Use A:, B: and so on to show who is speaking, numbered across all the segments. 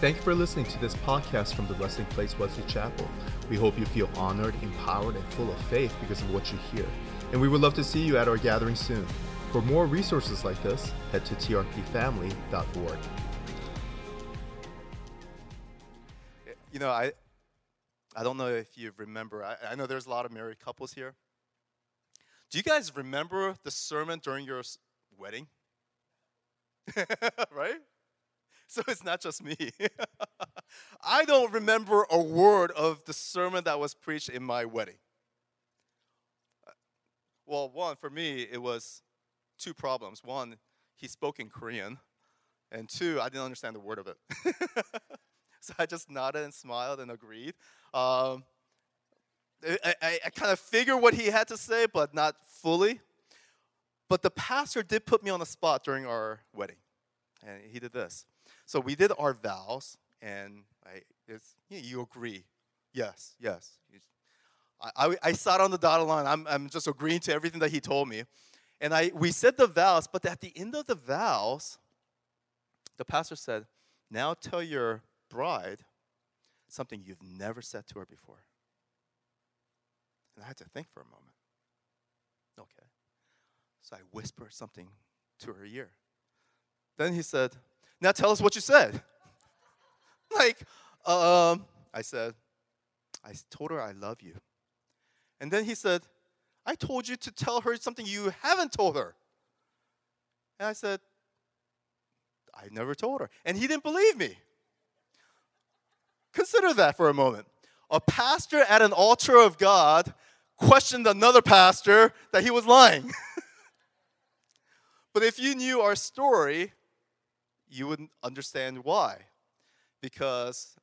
A: Thank you for listening to this podcast from the Resting Place Wesley Chapel. We hope you feel honored, empowered, and full of faith because of what you hear. And we would love to see you at our gathering soon. For more resources like this, head to trpfamily.org.
B: You know, I, I don't know if you remember. I, I know there's a lot of married couples here. Do you guys remember the sermon during your wedding? right? So it's not just me. I don't remember a word of the sermon that was preached in my wedding. Well, one, for me, it was two problems. One, he spoke in Korean, and two, I didn't understand a word of it. so I just nodded and smiled and agreed. Um, I, I, I kind of figured what he had to say, but not fully. But the pastor did put me on the spot during our wedding, and he did this. So we did our vows, and I, you agree. Yes, yes. I, I, I sat on the dotted line. I'm, I'm just agreeing to everything that he told me. And I, we said the vows, but at the end of the vows, the pastor said, Now tell your bride something you've never said to her before. And I had to think for a moment. Okay. So I whispered something to her ear. Then he said, Now tell us what you said. like, um, I said, I told her I love you. And then he said, I told you to tell her something you haven't told her. And I said, I never told her. And he didn't believe me. Consider that for a moment. A pastor at an altar of God questioned another pastor that he was lying. but if you knew our story, you wouldn't understand why. Because,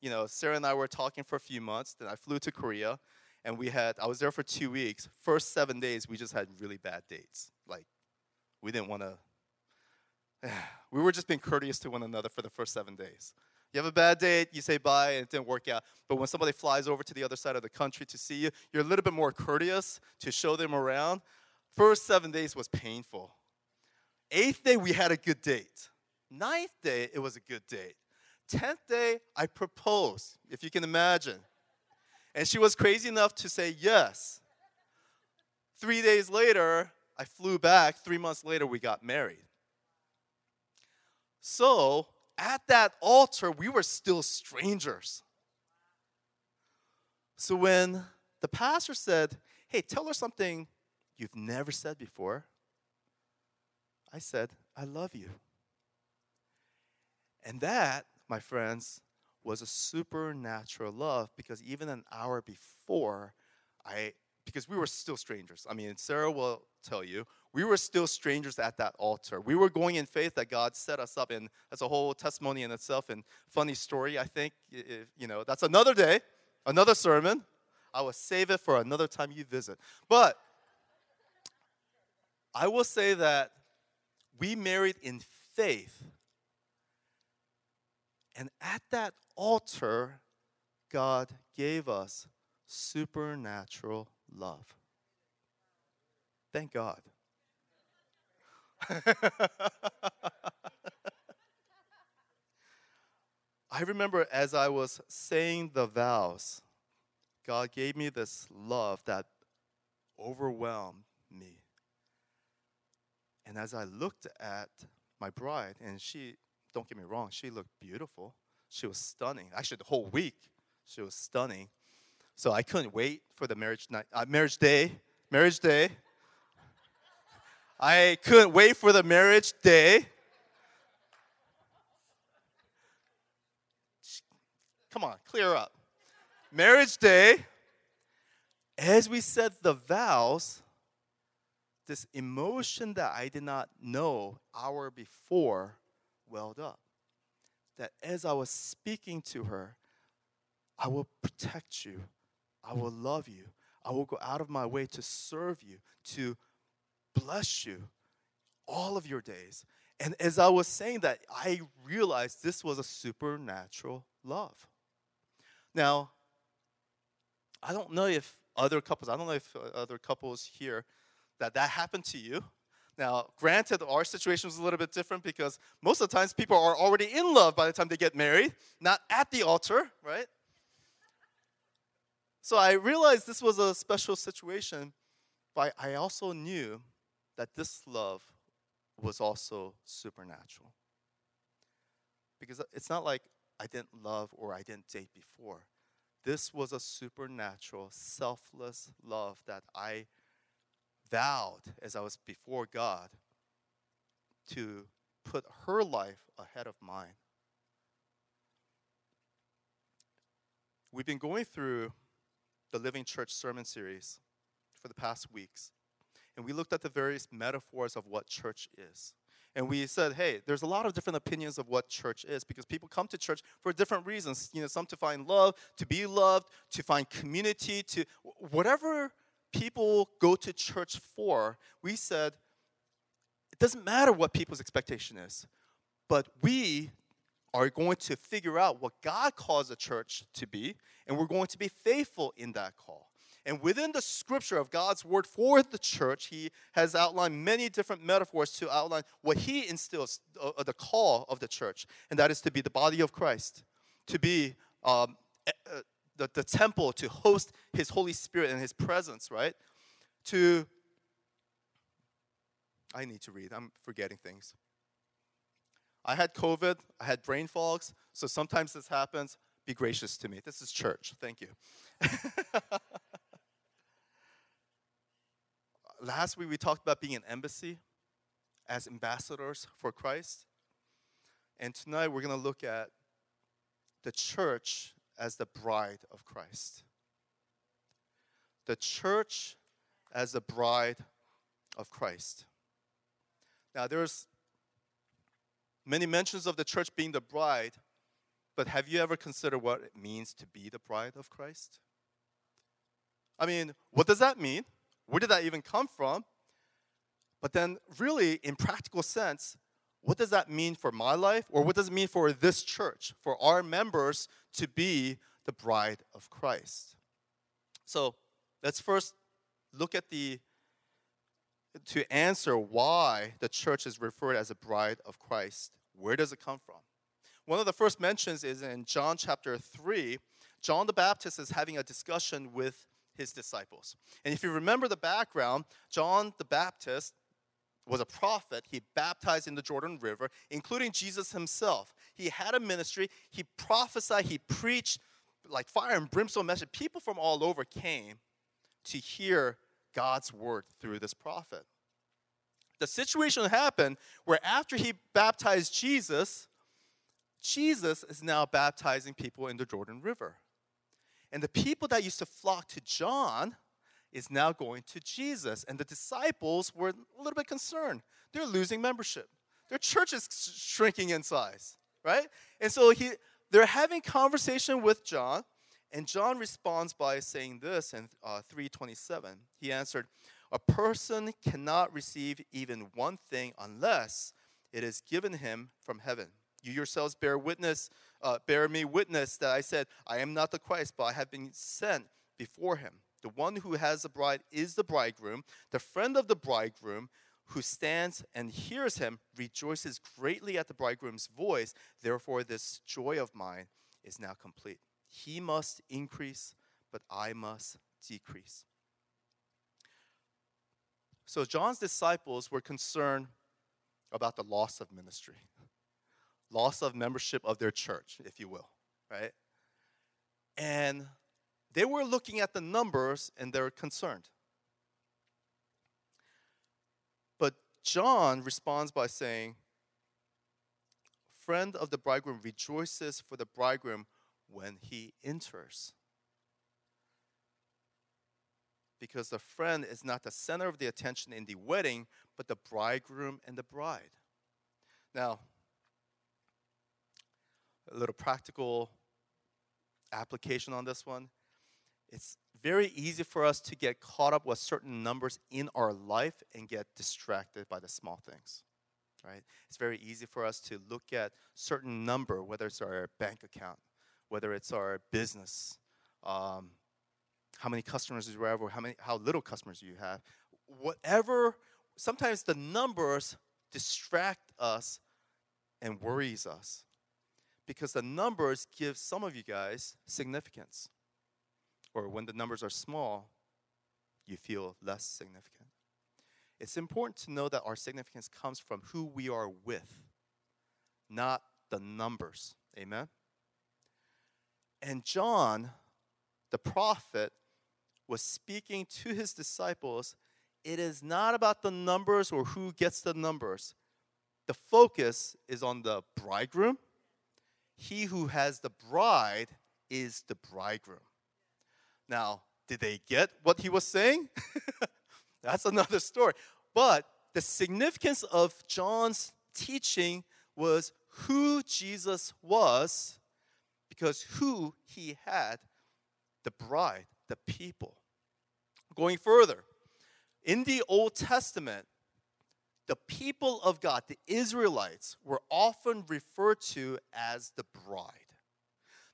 B: you know, Sarah and I were talking for a few months, then I flew to Korea, and we had, I was there for two weeks. First seven days, we just had really bad dates. Like, we didn't want to, we were just being courteous to one another for the first seven days. You have a bad date, you say bye, and it didn't work out. But when somebody flies over to the other side of the country to see you, you're a little bit more courteous to show them around. First seven days was painful. Eighth day, we had a good date. Ninth day, it was a good date. Tenth day, I proposed, if you can imagine. And she was crazy enough to say yes. Three days later, I flew back. Three months later, we got married. So, at that altar, we were still strangers. So, when the pastor said, Hey, tell her something you've never said before, I said, I love you. And that, my friends, was a supernatural love because even an hour before, I because we were still strangers. I mean, Sarah will tell you, we were still strangers at that altar. We were going in faith that God set us up, and that's a whole testimony in itself and funny story. I think if, you know that's another day, another sermon. I will save it for another time you visit. But I will say that we married in faith. And at that altar, God gave us supernatural love. Thank God. I remember as I was saying the vows, God gave me this love that overwhelmed me. And as I looked at my bride, and she, don't get me wrong, she looked beautiful. She was stunning. Actually, the whole week, she was stunning. So I couldn't wait for the marriage night, uh, marriage day, marriage day. I couldn't wait for the marriage day. Come on, clear up. Marriage day. As we said the vows, this emotion that I did not know hour before welled up. That as I was speaking to her, I will protect you. I will love you. I will go out of my way to serve you, to bless you all of your days. And as I was saying that, I realized this was a supernatural love. Now, I don't know if other couples, I don't know if uh, other couples here that that happened to you. Now, granted, our situation was a little bit different because most of the times people are already in love by the time they get married, not at the altar, right? So I realized this was a special situation, but I also knew that this love was also supernatural. Because it's not like I didn't love or I didn't date before. This was a supernatural, selfless love that I vowed as I was before God to put her life ahead of mine. We've been going through the Living Church sermon series for the past weeks, and we looked at the various metaphors of what church is. And we said, hey, there's a lot of different opinions of what church is because people come to church for different reasons. You know, some to find love, to be loved, to find community, to whatever people go to church for. We said, it doesn't matter what people's expectation is, but we are going to figure out what God calls a church to be, and we're going to be faithful in that call. And within the scripture of God's word for the church, he has outlined many different metaphors to outline what he instills, uh, uh the call of the church, and that is to be the body of Christ, to be um, uh, the, the temple, to host his Holy Spirit and his presence, right? To, I need to read, I'm forgetting things. I had COVID, I had brain fogs, so sometimes this happens. Be gracious to me. This is church. Thank you. Last week we talked about being an embassy as ambassadors for Christ. And tonight we're going to look at the church as the bride of Christ. The church as the bride of Christ. Now, there's many mentions of the church being the bride, but have you ever considered what it means to be the bride of Christ? I mean, what does that mean? Where did that even come from? But then, really, in practical sense, what does that mean for my life? Or what does it mean for this church, for our members to be the bride of Christ? So, let's first look at the to answer why the church is referred as a bride of Christ. Where does it come from? One of the first mentions is in John chapter 3. John the Baptist is having a discussion with his disciples. And if you remember the background, John the Baptist was a prophet. He baptized in the Jordan River, including Jesus himself. He had a ministry, he prophesied, he preached like fire and brimstone message. People from all over came to hear God's word through this prophet. The situation happened where after he baptized Jesus, Jesus is now baptizing people in the Jordan River. And the people that used to flock to John is now going to Jesus. And the disciples were a little bit concerned. They're losing membership. Their church is shrinking in size, right? And so he, they're having conversation with John, and John responds by saying this in uh, 327. He answered, A person cannot receive even one thing unless it is given him from heaven. You yourselves bear witness, uh, bear me witness that I said, I am not the Christ, but I have been sent before him. The one who has the bride is the bridegroom. The friend of the bridegroom who stands and hears him rejoices greatly at the bridegroom's voice. Therefore, this joy of mine is now complete. He must increase, but I must decrease. So, John's disciples were concerned about the loss of ministry loss of membership of their church, if you will, right? And they were looking at the numbers and they're concerned. But John responds by saying, Friend of the bridegroom rejoices for the bridegroom when he enters. Because the friend is not the center of the attention in the wedding, but the bridegroom and the bride. Now, a little practical application on this one. It's very easy for us to get caught up with certain numbers in our life and get distracted by the small things. Right? It's very easy for us to look at certain number, whether it's our bank account, whether it's our business, um, how many customers you have, or how many how little customers you have, whatever sometimes the numbers distract us and worries us because the numbers give some of you guys significance. Or when the numbers are small, you feel less significant. It's important to know that our significance comes from who we are with, not the numbers. Amen? And John, the prophet, was speaking to his disciples. It is not about the numbers or who gets the numbers. The focus is on the bridegroom. He who has the bride is the bridegroom. Now, did they get what he was saying? That's another story. But the significance of John's teaching was who Jesus was because who he had the bride, the people. Going further, in the Old Testament, the people of God, the Israelites, were often referred to as the bride.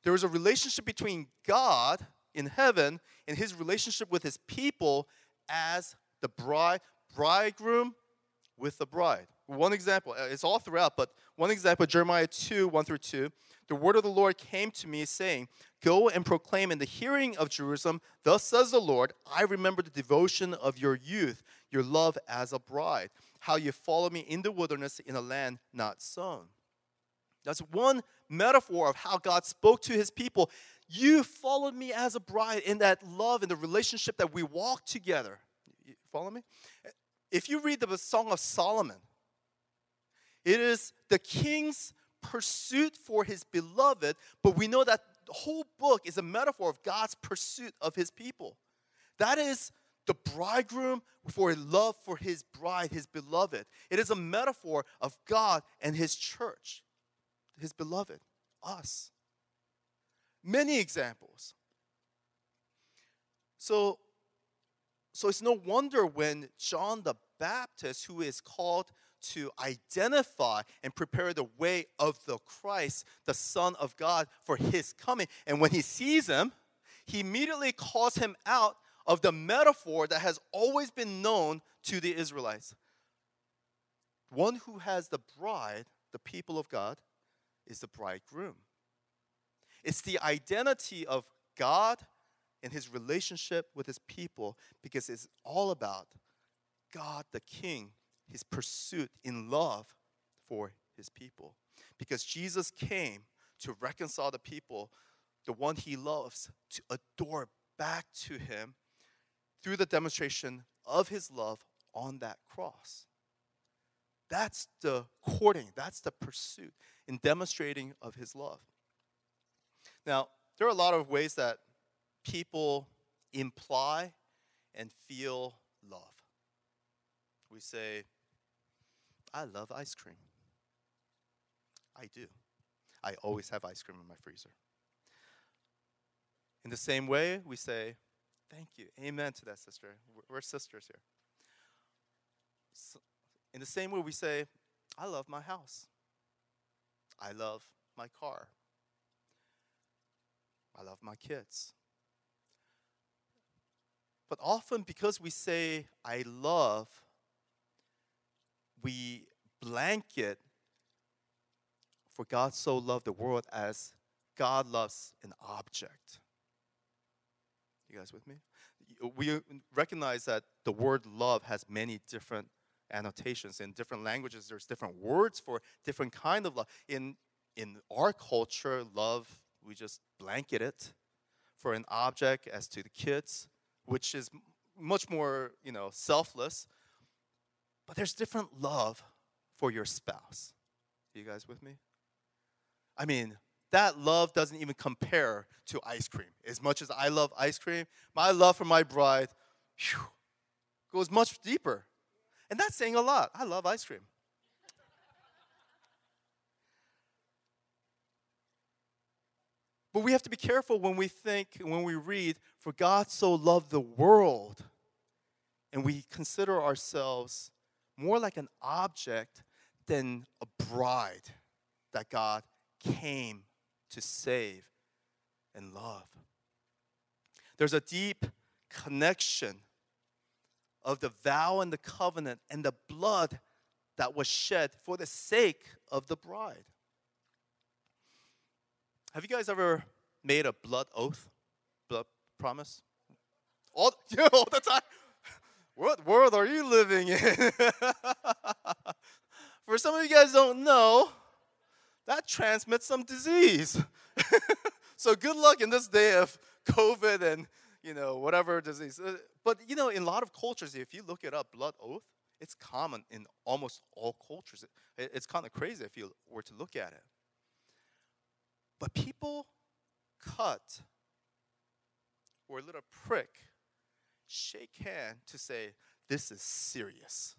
B: There was a relationship between God in heaven and his relationship with his people as the bride, bridegroom with the bride. One example, uh, it's all throughout, but one example, Jeremiah 2 1 through 2. The word of the Lord came to me, saying, Go and proclaim in the hearing of Jerusalem, Thus says the Lord, I remember the devotion of your youth, your love as a bride, how you followed me in the wilderness in a land not sown. That's one metaphor of how God spoke to his people. You followed me as a bride in that love and the relationship that we walk together. You follow me? If you read the Song of Solomon, it is the king's pursuit for his beloved, but we know that the whole book is a metaphor of God's pursuit of his people. That is the bridegroom for a love for his bride, his beloved. It is a metaphor of God and his church, his beloved, us. Many examples. So, so it's no wonder when John the Baptist, who is called to identify and prepare the way of the Christ, the Son of God, for his coming. And when he sees him, he immediately calls him out of the metaphor that has always been known to the Israelites. One who has the bride, the people of God, is the bridegroom. It's the identity of God and his relationship with his people because it's all about God the King his pursuit in love for his people. Because Jesus came to reconcile the people, the one he loves, to adore back to him through the demonstration of his love on that cross. That's the courting, that's the pursuit in demonstrating of his love. Now, there are a lot of ways that people imply and feel love. We say, I love ice cream. I do. I always have ice cream in my freezer. In the same way, we say, Thank you. Amen to that, sister. We're sisters here. So, in the same way, we say, I love my house. I love my car. I love my kids. But often, because we say, I love, we blanket for God so loved the world as God loves an object. You guys with me? We recognize that the word love has many different annotations in different languages there's different words for different kind of love in in our culture love we just blanket it for an object as to the kids which is much more you know selfless but there's different love for your spouse. Are you guys with me? I mean, that love doesn't even compare to ice cream. As much as I love ice cream, my love for my bride whew, goes much deeper. And that's saying a lot. I love ice cream. But we have to be careful when we think, when we read, for God so loved the world, and we consider ourselves more like an object than a bride that God came to save and love. There's a deep connection of the vow and the covenant and the blood that was shed for the sake of the bride. Have you guys ever made a blood oath, blood promise? All, all the time. What world are you living in? For some of you guys don't know, that transmits some disease. so good luck in this day of COVID and you know whatever disease. Uh, but you know, in a lot of cultures, if you look it up, blood oath, it's common in almost all cultures. It's kind of crazy if you were to look at it. But people cut or a little prick, shake hand to say, This is serious.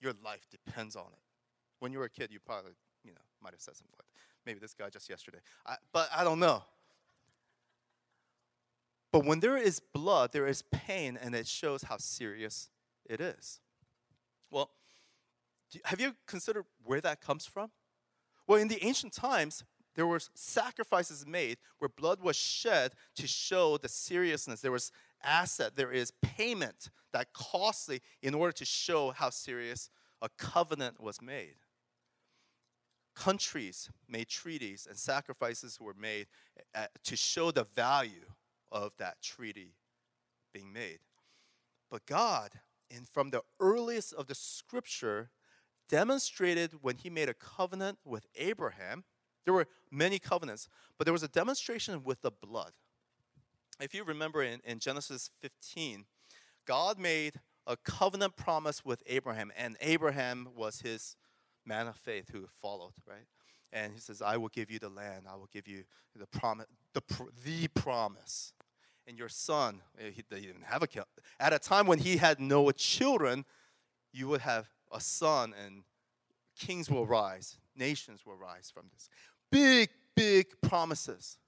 B: Your life depends on it. When you were a kid, you probably, you know, might have said something like. Maybe this guy just yesterday. I, but I don't know. But when there is blood, there is pain, and it shows how serious it is. Well, have you considered where that comes from? Well, in the ancient times, there were sacrifices made where blood was shed to show the seriousness. There was asset, there is payment that costly in order to show how serious a covenant was made. Countries made treaties and sacrifices were made uh, to show the value of that treaty being made. But God, in from the earliest of the scripture, demonstrated when he made a covenant with Abraham there were many covenants, but there was a demonstration with the blood. If you remember in, in Genesis 15, God made a covenant promise with Abraham, and Abraham was his man of faith who followed, right? And he says, I will give you the land, I will give you the promise, the, the promise. And your son, eh, he didn't have a At a time when he had no children, you would have a son, and kings will rise, nations will rise from this big, big promises.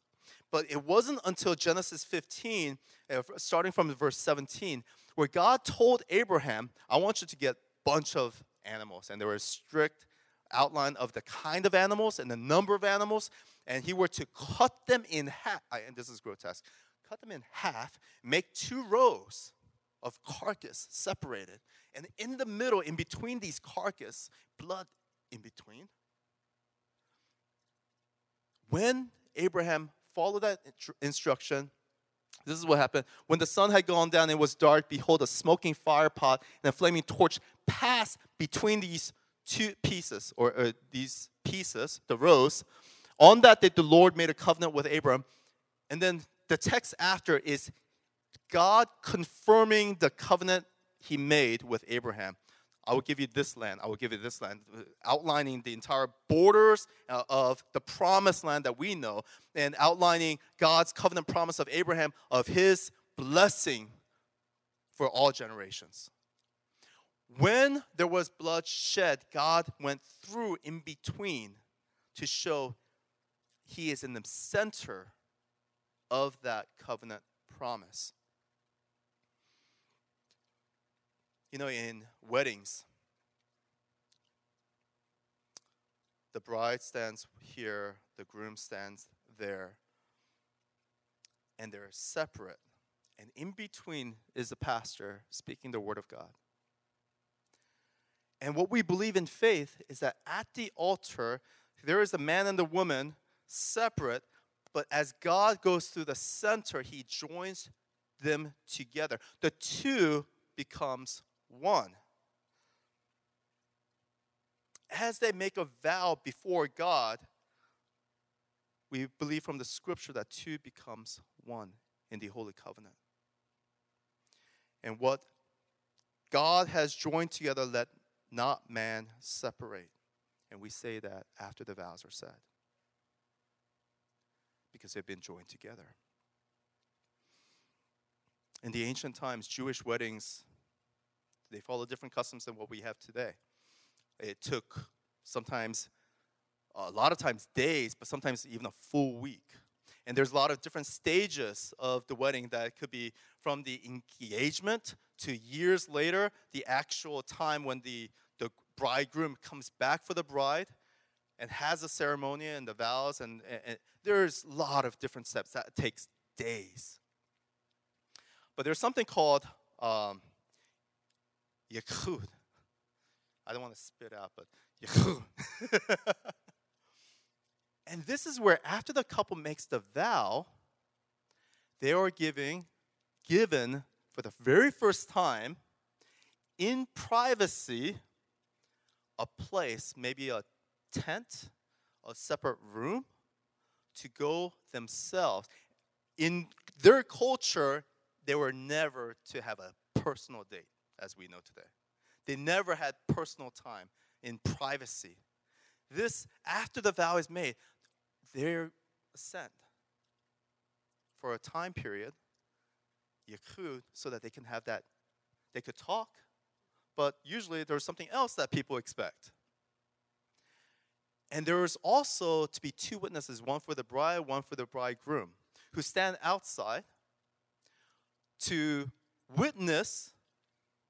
B: But it wasn't until Genesis 15, uh, starting from verse 17, where God told Abraham, I want you to get a bunch of animals. And there was a strict outline of the kind of animals and the number of animals. And he were to cut them in half. And this is grotesque. Cut them in half, make two rows of carcass separated. And in the middle, in between these carcass, blood in between, when Abraham followed that instruction, this is what happened. When the sun had gone down and it was dark, behold, a smoking fire pot and a flaming torch passed between these two pieces, or uh, these pieces, the rows. On that day, the Lord made a covenant with Abraham. And then the text after is God confirming the covenant he made with Abraham. I will give you this land. I will give you this land, outlining the entire borders uh, of the promised land that we know, and outlining God's covenant promise of Abraham of his blessing for all generations. When there was blood shed, God went through in between to show he is in the center of that covenant promise. You know, in weddings, the bride stands here, the groom stands there, and they're separate. And in between is the pastor speaking the word of God. And what we believe in faith is that at the altar, there is a man and a woman separate, but as God goes through the center, he joins them together. The two becomes one. As they make a vow before God, we believe from the scripture that two becomes one in the Holy Covenant. And what God has joined together, let not man separate. And we say that after the vows are said because they've been joined together. In the ancient times, Jewish weddings they follow different customs than what we have today. It took sometimes, a lot of times, days, but sometimes even a full week. And there's a lot of different stages of the wedding that could be from the engagement to years later, the actual time when the, the bridegroom comes back for the bride and has a ceremony and the vows. And, and, and there's a lot of different steps that takes days. But there's something called um, Yechud. I don't want to spit out, but Yechud. and this is where, after the couple makes the vow, they are giving, given for the very first time in privacy a place, maybe a tent, a separate room to go themselves. In their culture, they were never to have a personal date, as we know today. They never had personal time in privacy. This, after the vow is made, they're sent for a time period, yichud, so that they can have that, they could talk, but usually there's something else that people expect. And there is also to be two witnesses, one for the bride, one for the bridegroom, who stand outside to witness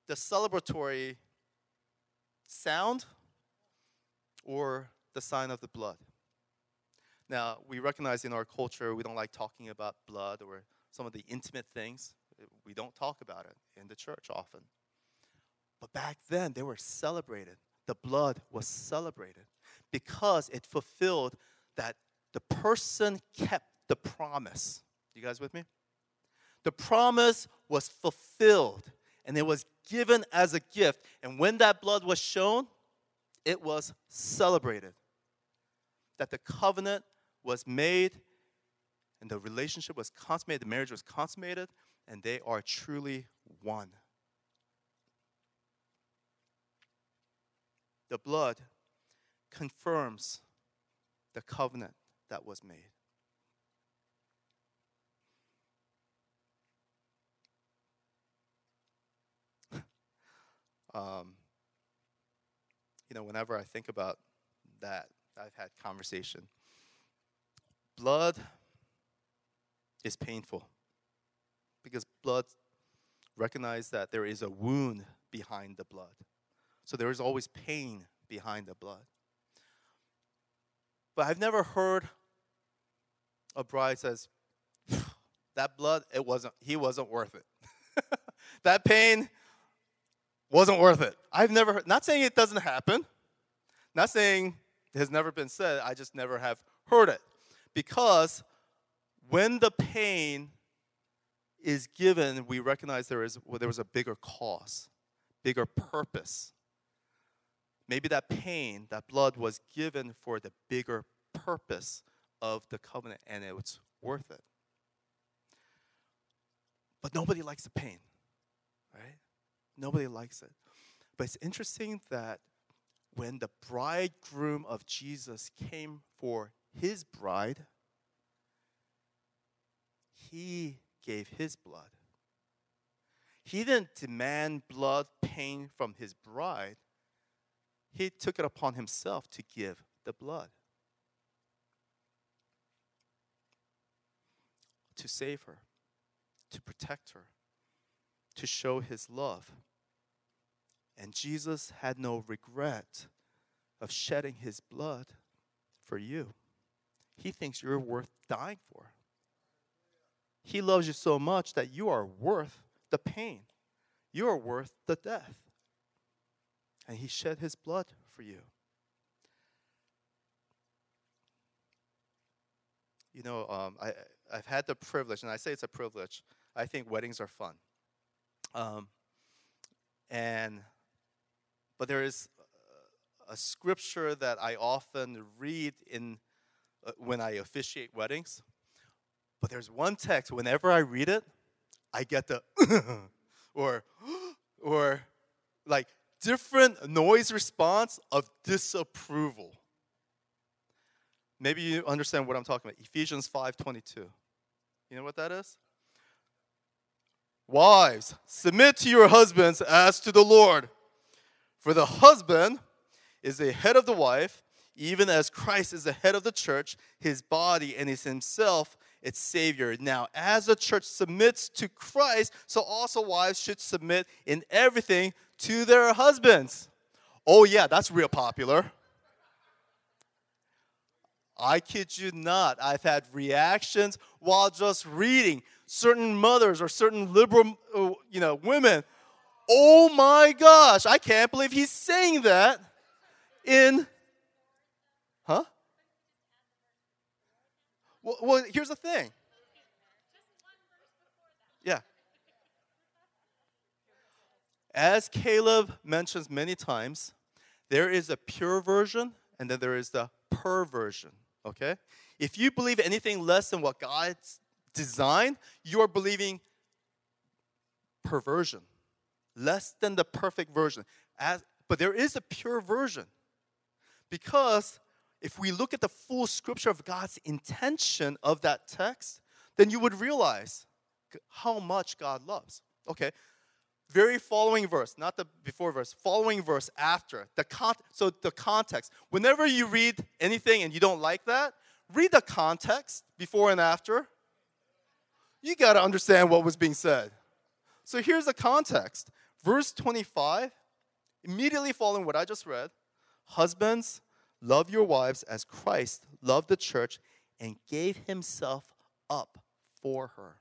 B: the celebratory sound or the sign of the blood. Now, we recognize in our culture we don't like talking about blood or some of the intimate things. We don't talk about it in the church often. But back then, they were celebrated. The blood was celebrated because it fulfilled that the person kept the promise. You guys with me? The promise was fulfilled and it was given as a gift. And when that blood was shown, it was celebrated. That the covenant was made and the relationship was consummated, the marriage was consummated, and they are truly one. The blood confirms the covenant that was made. Um, you know, whenever I think about that, I've had conversation. Blood is painful because blood recognize that there is a wound behind the blood. So there is always pain behind the blood. But I've never heard a bride says, that blood, it wasn't, he wasn't worth it. that pain wasn't worth it. I've never heard, not saying it doesn't happen, not saying it has never been said, I just never have heard it. Because when the pain is given, we recognize there, is, well, there was a bigger cause, bigger purpose. Maybe that pain, that blood was given for the bigger purpose of the covenant, and it was worth it. But nobody likes the pain, right? Nobody likes it. But it's interesting that when the bridegroom of Jesus came for his bride, he gave his blood. He didn't demand blood pain from his bride. He took it upon himself to give the blood. To save her, to protect her, to show his love. And Jesus had no regret of shedding his blood for you. He thinks you're worth dying for. He loves you so much that you are worth the pain. You are worth the death. And he shed his blood for you. You know, um, I, I've had the privilege, and I say it's a privilege. I think weddings are fun. Um, and but there is a scripture that I often read in uh, when I officiate weddings. But there's one text whenever I read it, I get the or or like different noise response of disapproval. Maybe you understand what I'm talking about. Ephesians 5:22. You know what that is? Wives, submit to your husbands as to the Lord. For the husband is the head of the wife, even as Christ is the head of the church, his body, and is himself its Savior. Now, as the church submits to Christ, so also wives should submit in everything to their husbands. Oh, yeah, that's real popular. I kid you not. I've had reactions while just reading. Certain mothers or certain liberal, uh, you know, women oh my gosh, I can't believe he's saying that in, huh? Well, well here's the thing. Yeah. As Caleb mentions many times, there is a pure version and then there is the perversion. Okay? If you believe anything less than what God's designed, you are believing perversion, less than the perfect version. As, but there is a pure version. Because if we look at the full scripture of God's intention of that text, then you would realize how much God loves. Okay, very following verse, not the before verse, following verse after. The con- so the context. Whenever you read anything and you don't like that, read the context before and after. You got to understand what was being said. So here's the context. Verse 25, immediately following what I just read, husbands, love your wives as Christ loved the church and gave himself up for her.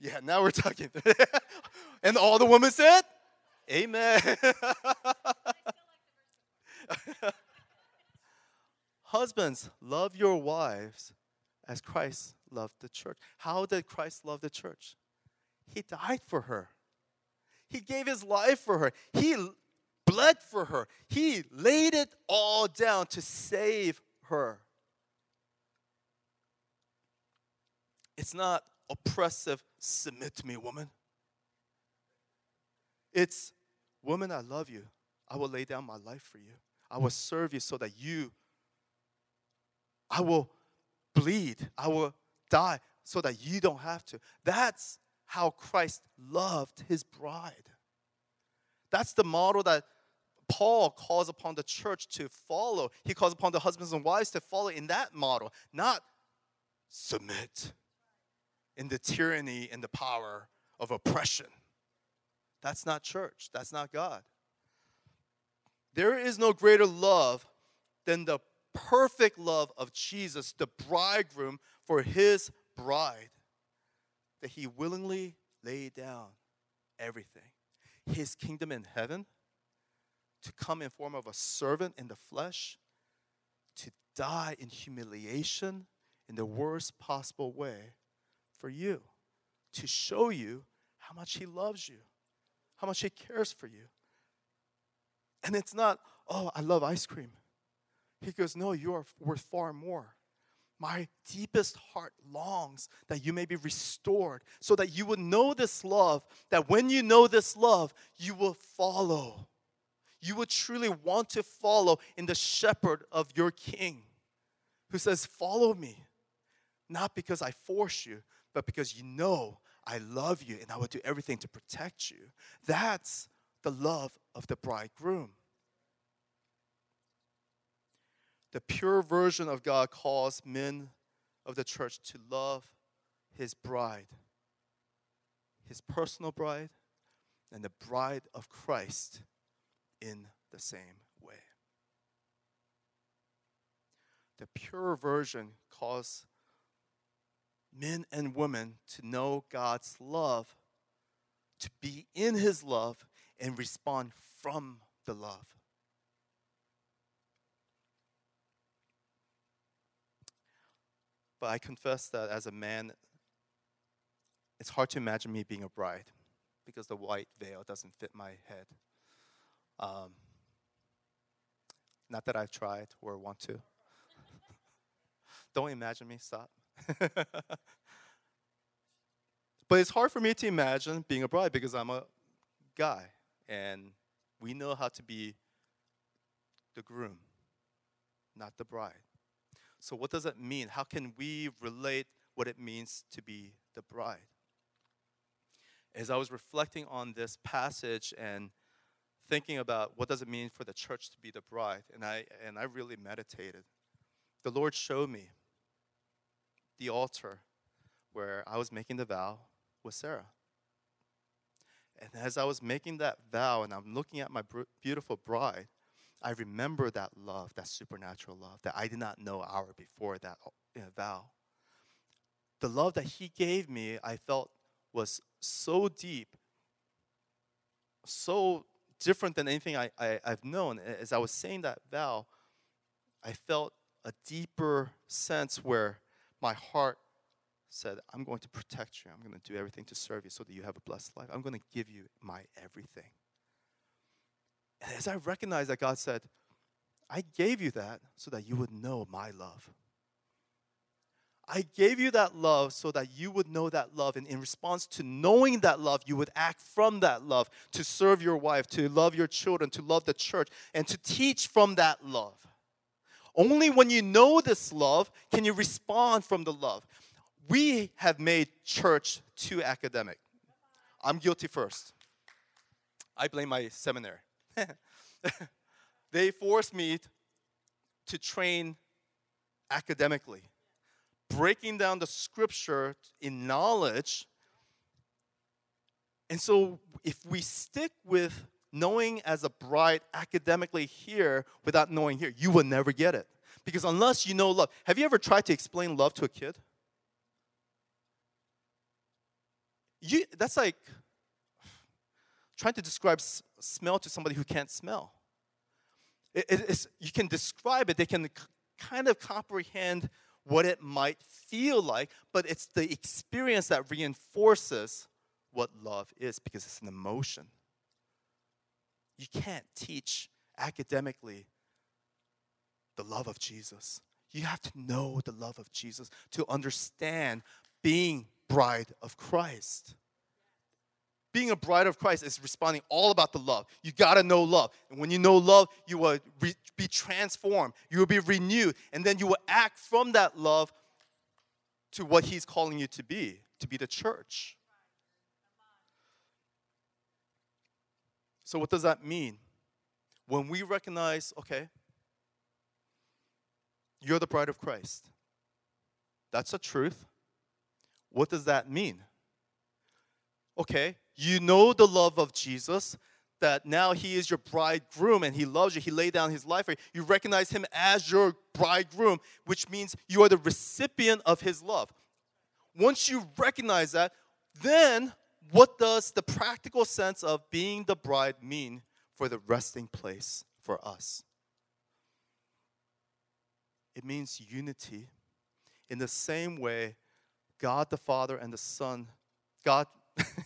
B: Yeah, now we're talking. and all the women said, Amen. Husbands, love your wives as Christ loved the church. How did Christ love the church? He died for her. He gave his life for her. He bled for her. He laid it all down to save her. It's not oppressive, submit to me, woman. It's, woman, I love you. I will lay down my life for you. I will serve you so that you, I will bleed. I will die so that you don't have to. That's how Christ loved his bride. That's the model that Paul calls upon the church to follow. He calls upon the husbands and wives to follow in that model, not submit in the tyranny and the power of oppression. That's not church. That's not God. There is no greater love than the perfect love of Jesus, the bridegroom, for his bride, that he willingly laid down everything his kingdom in heaven to come in form of a servant in the flesh to die in humiliation in the worst possible way for you, to show you how much He loves you, how much He cares for you. And it's not, oh, I love ice cream. He goes, no, you are worth far more. My deepest heart longs that you may be restored so that you would know this love, that when you know this love, you will follow. You will truly want to follow in the shepherd of your king who says, Follow me, not because I force you, but because you know I love you and I will do everything to protect you. That's the love of the bridegroom. The pure version of God calls men of the church to love his bride, his personal bride, and the bride of Christ in the same way. The pure version calls men and women to know God's love, to be in His love, and respond from the love. But I confess that as a man, it's hard to imagine me being a bride because the white veil doesn't fit my head. Um, not that I've tried or want to. Don't imagine me, stop. but it's hard for me to imagine being a bride because I'm a guy and we know how to be the groom, not the bride. So, what does it mean? How can we relate what it means to be the bride? As I was reflecting on this passage and thinking about what does it mean for the church to be the bride, and I and I really meditated. The Lord showed me the altar where I was making the vow with Sarah. And as I was making that vow and I'm looking at my beautiful bride, I remember that love, that supernatural love that I did not know hour before that uh, vow. The love that he gave me, I felt was so deep so different than anything I, I, I've known. As I was saying that vow, I felt a deeper sense where my heart said, I'm going to protect you. I'm going to do everything to serve you so that you have a blessed life. I'm going to give you my everything. And as I recognized that, God said, I gave you that so that you would know my love. I gave you that love so that you would know that love. And in response to knowing that love, you would act from that love to serve your wife, to love your children, to love the church, and to teach from that love. Only when you know this love can you respond from the love. We have made church too academic. I'm guilty first. I blame my seminary. they forced me to train academically, breaking down the scripture in knowledge. And so, if we stick with knowing as a bride academically here without knowing here, you will never get it. Because unless you know love, have you ever tried to explain love to a kid? You, that's like trying to describe s- smell to somebody who can't smell. It, it, you can describe it, they can c- kind of comprehend what it might feel like, but it's the experience that reinforces what love is because it's an emotion. You can't teach academically the love of Jesus. You have to know the love of Jesus to understand being bride of Christ. Being a bride of Christ is responding all about the love. You got to know love. And when you know love, you will re- be transformed. You will be renewed. And then you will act from that love to what He's calling you to be, to be the church. So, what does that mean? When we recognize, okay, you're the bride of Christ, that's a truth. What does that mean? Okay, you know the love of Jesus, that now he is your bridegroom and he loves you. He laid down his life for you. You recognize him as your bridegroom, which means you are the recipient of his love. Once you recognize that, then what does the practical sense of being the bride mean for the resting place for us? It means unity. In the same way, God the Father and the Son, God,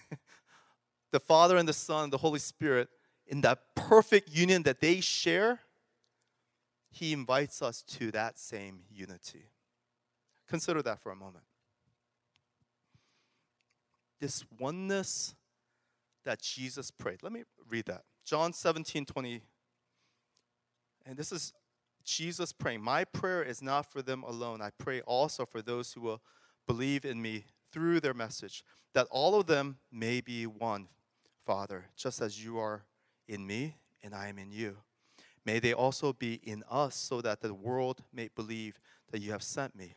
B: the Father and the Son, the Holy Spirit, in that perfect union that they share, He invites us to that same unity. Consider that for a moment this oneness that Jesus prayed. Let me read that. John 17, 20. And this is Jesus praying. My prayer is not for them alone. I pray also for those who will believe in me through their message, that all of them may be one, Father, just as you are in me and I am in you. May they also be in us, so that the world may believe that you have sent me.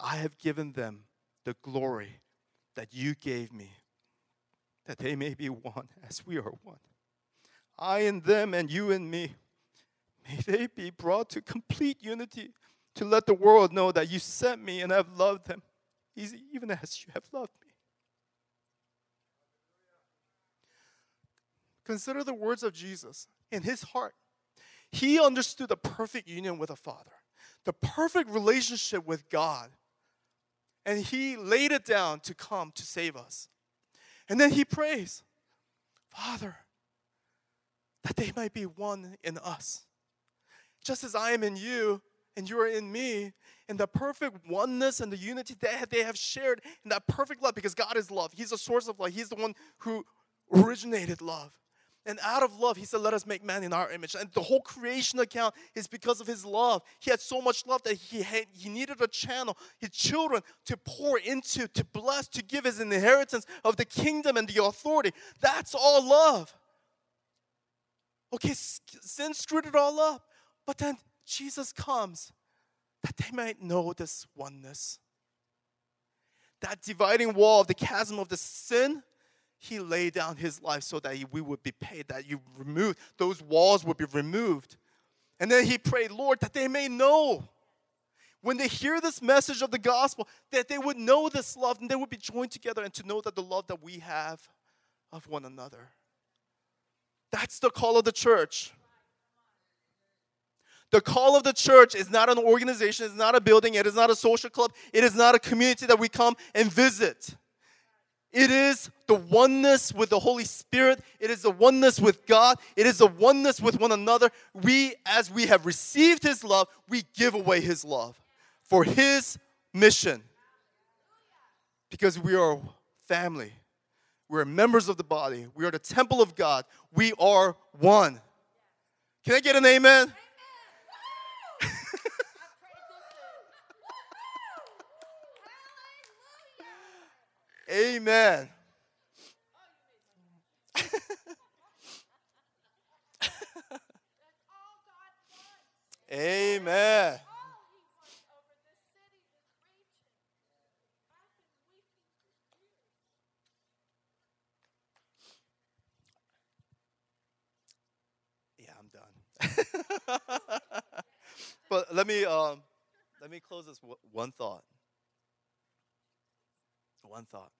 B: I have given them the glory that you gave me, that they may be one as we are one. I in them and you in me. May they be brought to complete unity to let the world know that you sent me and have loved them, even as you have loved me. Consider the words of Jesus in his heart. He understood the perfect union with the Father, the perfect relationship with God and he laid it down to come to save us. And then he prays, Father, that they might be one in us. Just as I am in you and you are in me, in the perfect oneness and the unity that they have shared in that perfect love, because God is love. He's the source of love. He's the one who originated love. And out of love, he said, Let us make man in our image. And the whole creation account is because of his love. He had so much love that he, had, he needed a channel, his children, to pour into, to bless, to give his inheritance of the kingdom and the authority. That's all love. Okay, sin screwed it all up. But then Jesus comes that they might know this oneness. That dividing wall of the chasm of the sin he laid down his life so that we would be paid, that you removed, those walls would be removed. And then he prayed, Lord, that they may know when they hear this message of the gospel, that they would know this love and they would be joined together and to know that the love that we have of one another. That's the call of the church. The call of the church is not an organization, it's not a building, it is not a social club, it is not a community that we come and visit. It is the oneness with the Holy Spirit. It is the oneness with God. It is the oneness with one another. We, as we have received His love, we give away His love for His mission. Because we are family. We're members of the body. We are the temple of God. We are one. Can I get an amen? Amen. Amen. Yeah, I'm done. but let me um, let me close this one thought. One thought.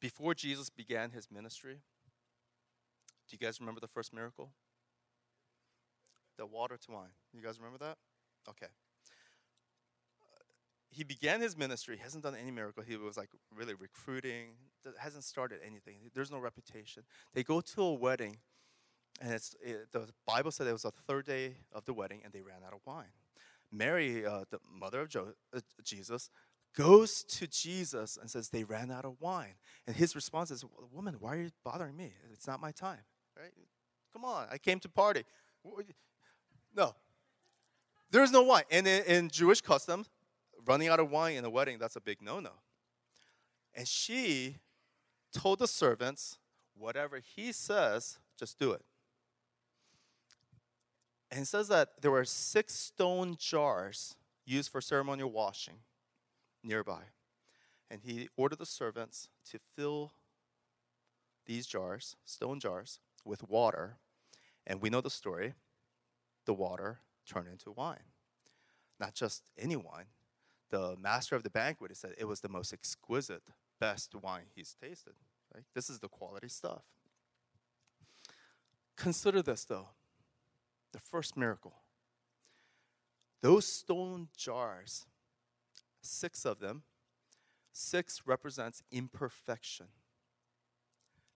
B: Before Jesus began his ministry, do you guys remember the first miracle? The water to wine. You guys remember that? Okay. He began his ministry. He hasn't done any miracle. He was like really recruiting. Hasn't started anything. There's no reputation. They go to a wedding, and it's it, the Bible said it was the third day of the wedding, and they ran out of wine. Mary, uh, the mother of jo- uh, Jesus, goes to Jesus and says they ran out of wine. And his response is, "Woman, why are you bothering me? It's not my time. Right? Come on, I came to party. No, there is no wine. And in, Jewish customs, running out of wine in a wedding that's a big no-no. And she told the servants, whatever he says, just do it. And it says that there were six stone jars used for ceremonial washing nearby. And he ordered the servants to fill these jars, stone jars, with water. And we know the story the water turned into wine. Not just any wine. The master of the banquet said it was the most exquisite, best wine he's tasted. Right? This is the quality stuff. Consider this though the first miracle. Those stone jars, six of them, six represents imperfection.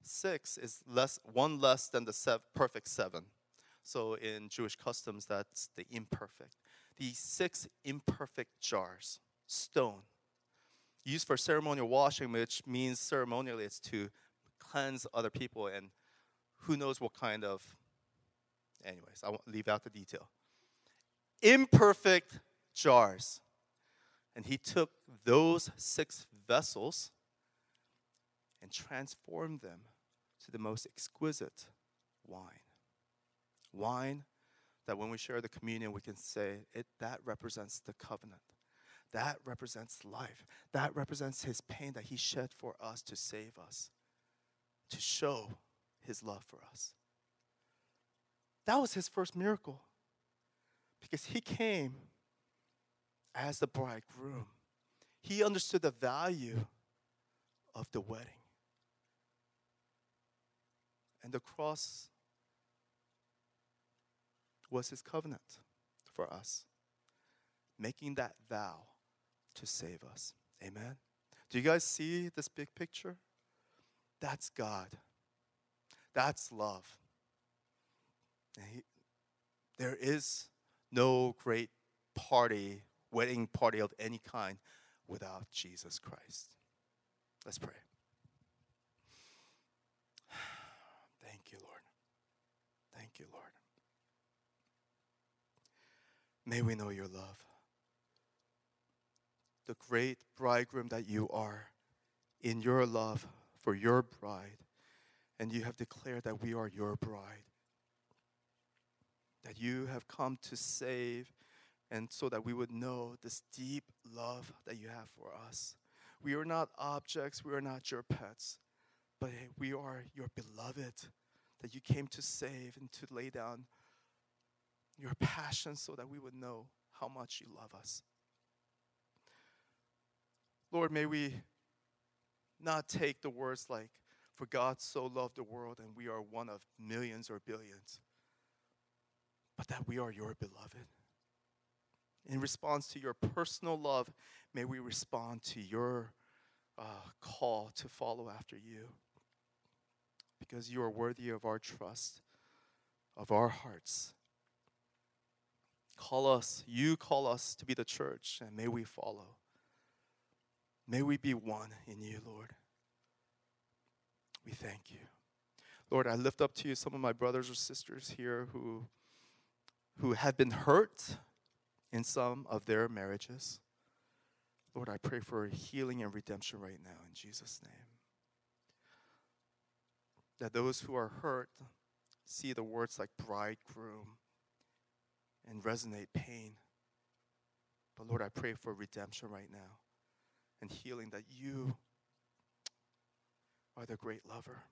B: Six is less, one less than the sev- perfect seven. So in Jewish customs, that's the imperfect. The six imperfect jars, stone, used for ceremonial washing, which means ceremonially it's to cleanse other people and who knows what kind of anyways i won't leave out the detail imperfect jars and he took those six vessels and transformed them to the most exquisite wine. Wine that when we share the communion we can say it that represents the covenant. That represents life. That represents his pain that he shed for us to save us to show his love for us. That was his first miracle because he came as the bridegroom. He understood the value of the wedding. And the cross was his covenant for us, making that vow to save us. Amen. Do you guys see this big picture? That's God. That's love. He- there is no great party, wedding party of any kind, without Jesus Christ. Let's pray. Thank you, Lord. Thank you, Lord. May we know your love. The great bridegroom that you are in your love for your bride and you have declared that we are your bride. That you have come to save, and so that we would know this deep love that you have for us. We are not objects, we are not your pets, but we are your beloved, that you came to save and to lay down your passion so that we would know how much you love us. Lord, may we not take the words like For God so loved the world, and we are one of millions or billions, but that we are your beloved. In response to your personal love, may we respond to your uh, call to follow after you. Because you are worthy of our trust, of our hearts. Call us, you call us to be the church, and may we follow. May we be one in you, Lord. We thank you. Lord, I lift up to you some of my brothers or sisters here who, who have been hurt in some of their marriages. Lord, I pray for healing and redemption right now in Jesus' name. That those who are hurt see the words like bridegroom and resonate pain. But Lord, I pray for redemption right now and healing that you are the great lover,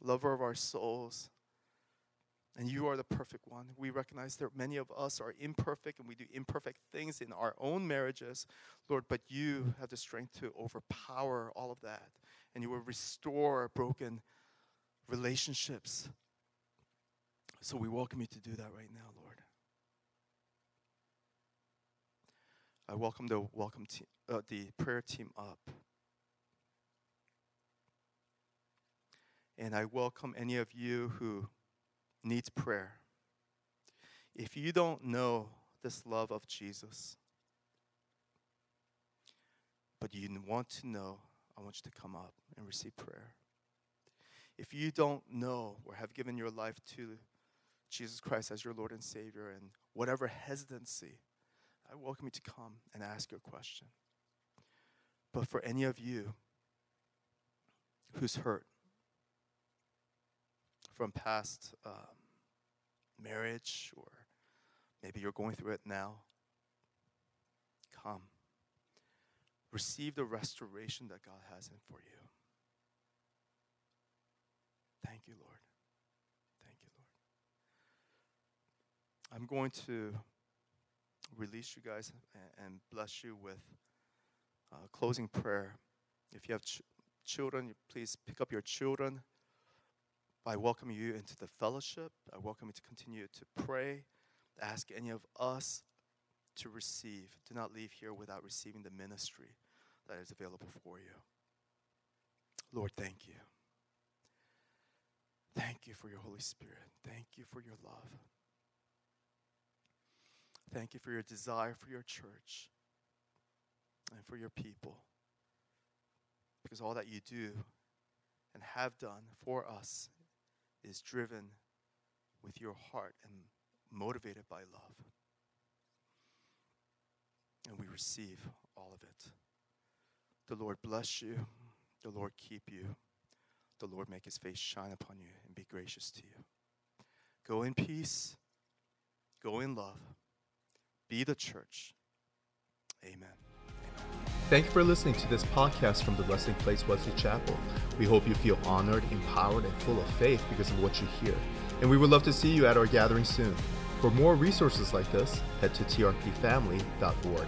B: lover of our souls. And you are the perfect one. We recognize that many of us are imperfect and we do imperfect things in our own marriages, Lord, but you have the strength to overpower all of that. And you will restore broken relationships. So we welcome you to do that right now, Lord. I welcome the welcome uh, the prayer team up. And I welcome any of you who needs prayer. If you don't know this love of Jesus, but you want to know, I want you to come up and receive prayer. If you don't know or have given your life to Jesus Christ as your Lord and Savior, and whatever hesitancy, I welcome you to come and ask your question. But for any of you who's hurt from past um, marriage, or maybe you're going through it now, come. Receive the restoration that God has in for you. Thank you, Lord. Thank you, Lord. I'm going to release you guys and bless you with a closing prayer. If you have ch- children, please pick up your children. I welcome you into the fellowship. I welcome you to continue to pray, ask any of us to receive. Do not leave here without receiving the ministry that is available for you. Lord, thank you. Thank you for your Holy Spirit. Thank you for your love. Thank you for your desire for your church and for your people. Because all that you do and have done for us is driven with your heart and motivated by love. And we receive all of it. The Lord bless you. The Lord keep you. The Lord make his face shine upon you and be gracious to you. Go in peace. Go in love. Be the church. Amen.
A: Thank you for listening to this podcast from the Resting Place Wesley Chapel. We hope you feel honored, empowered, and full of faith because of what you hear. And we would love to see you at our gathering soon. For more resources like this, head to trpfamily.org.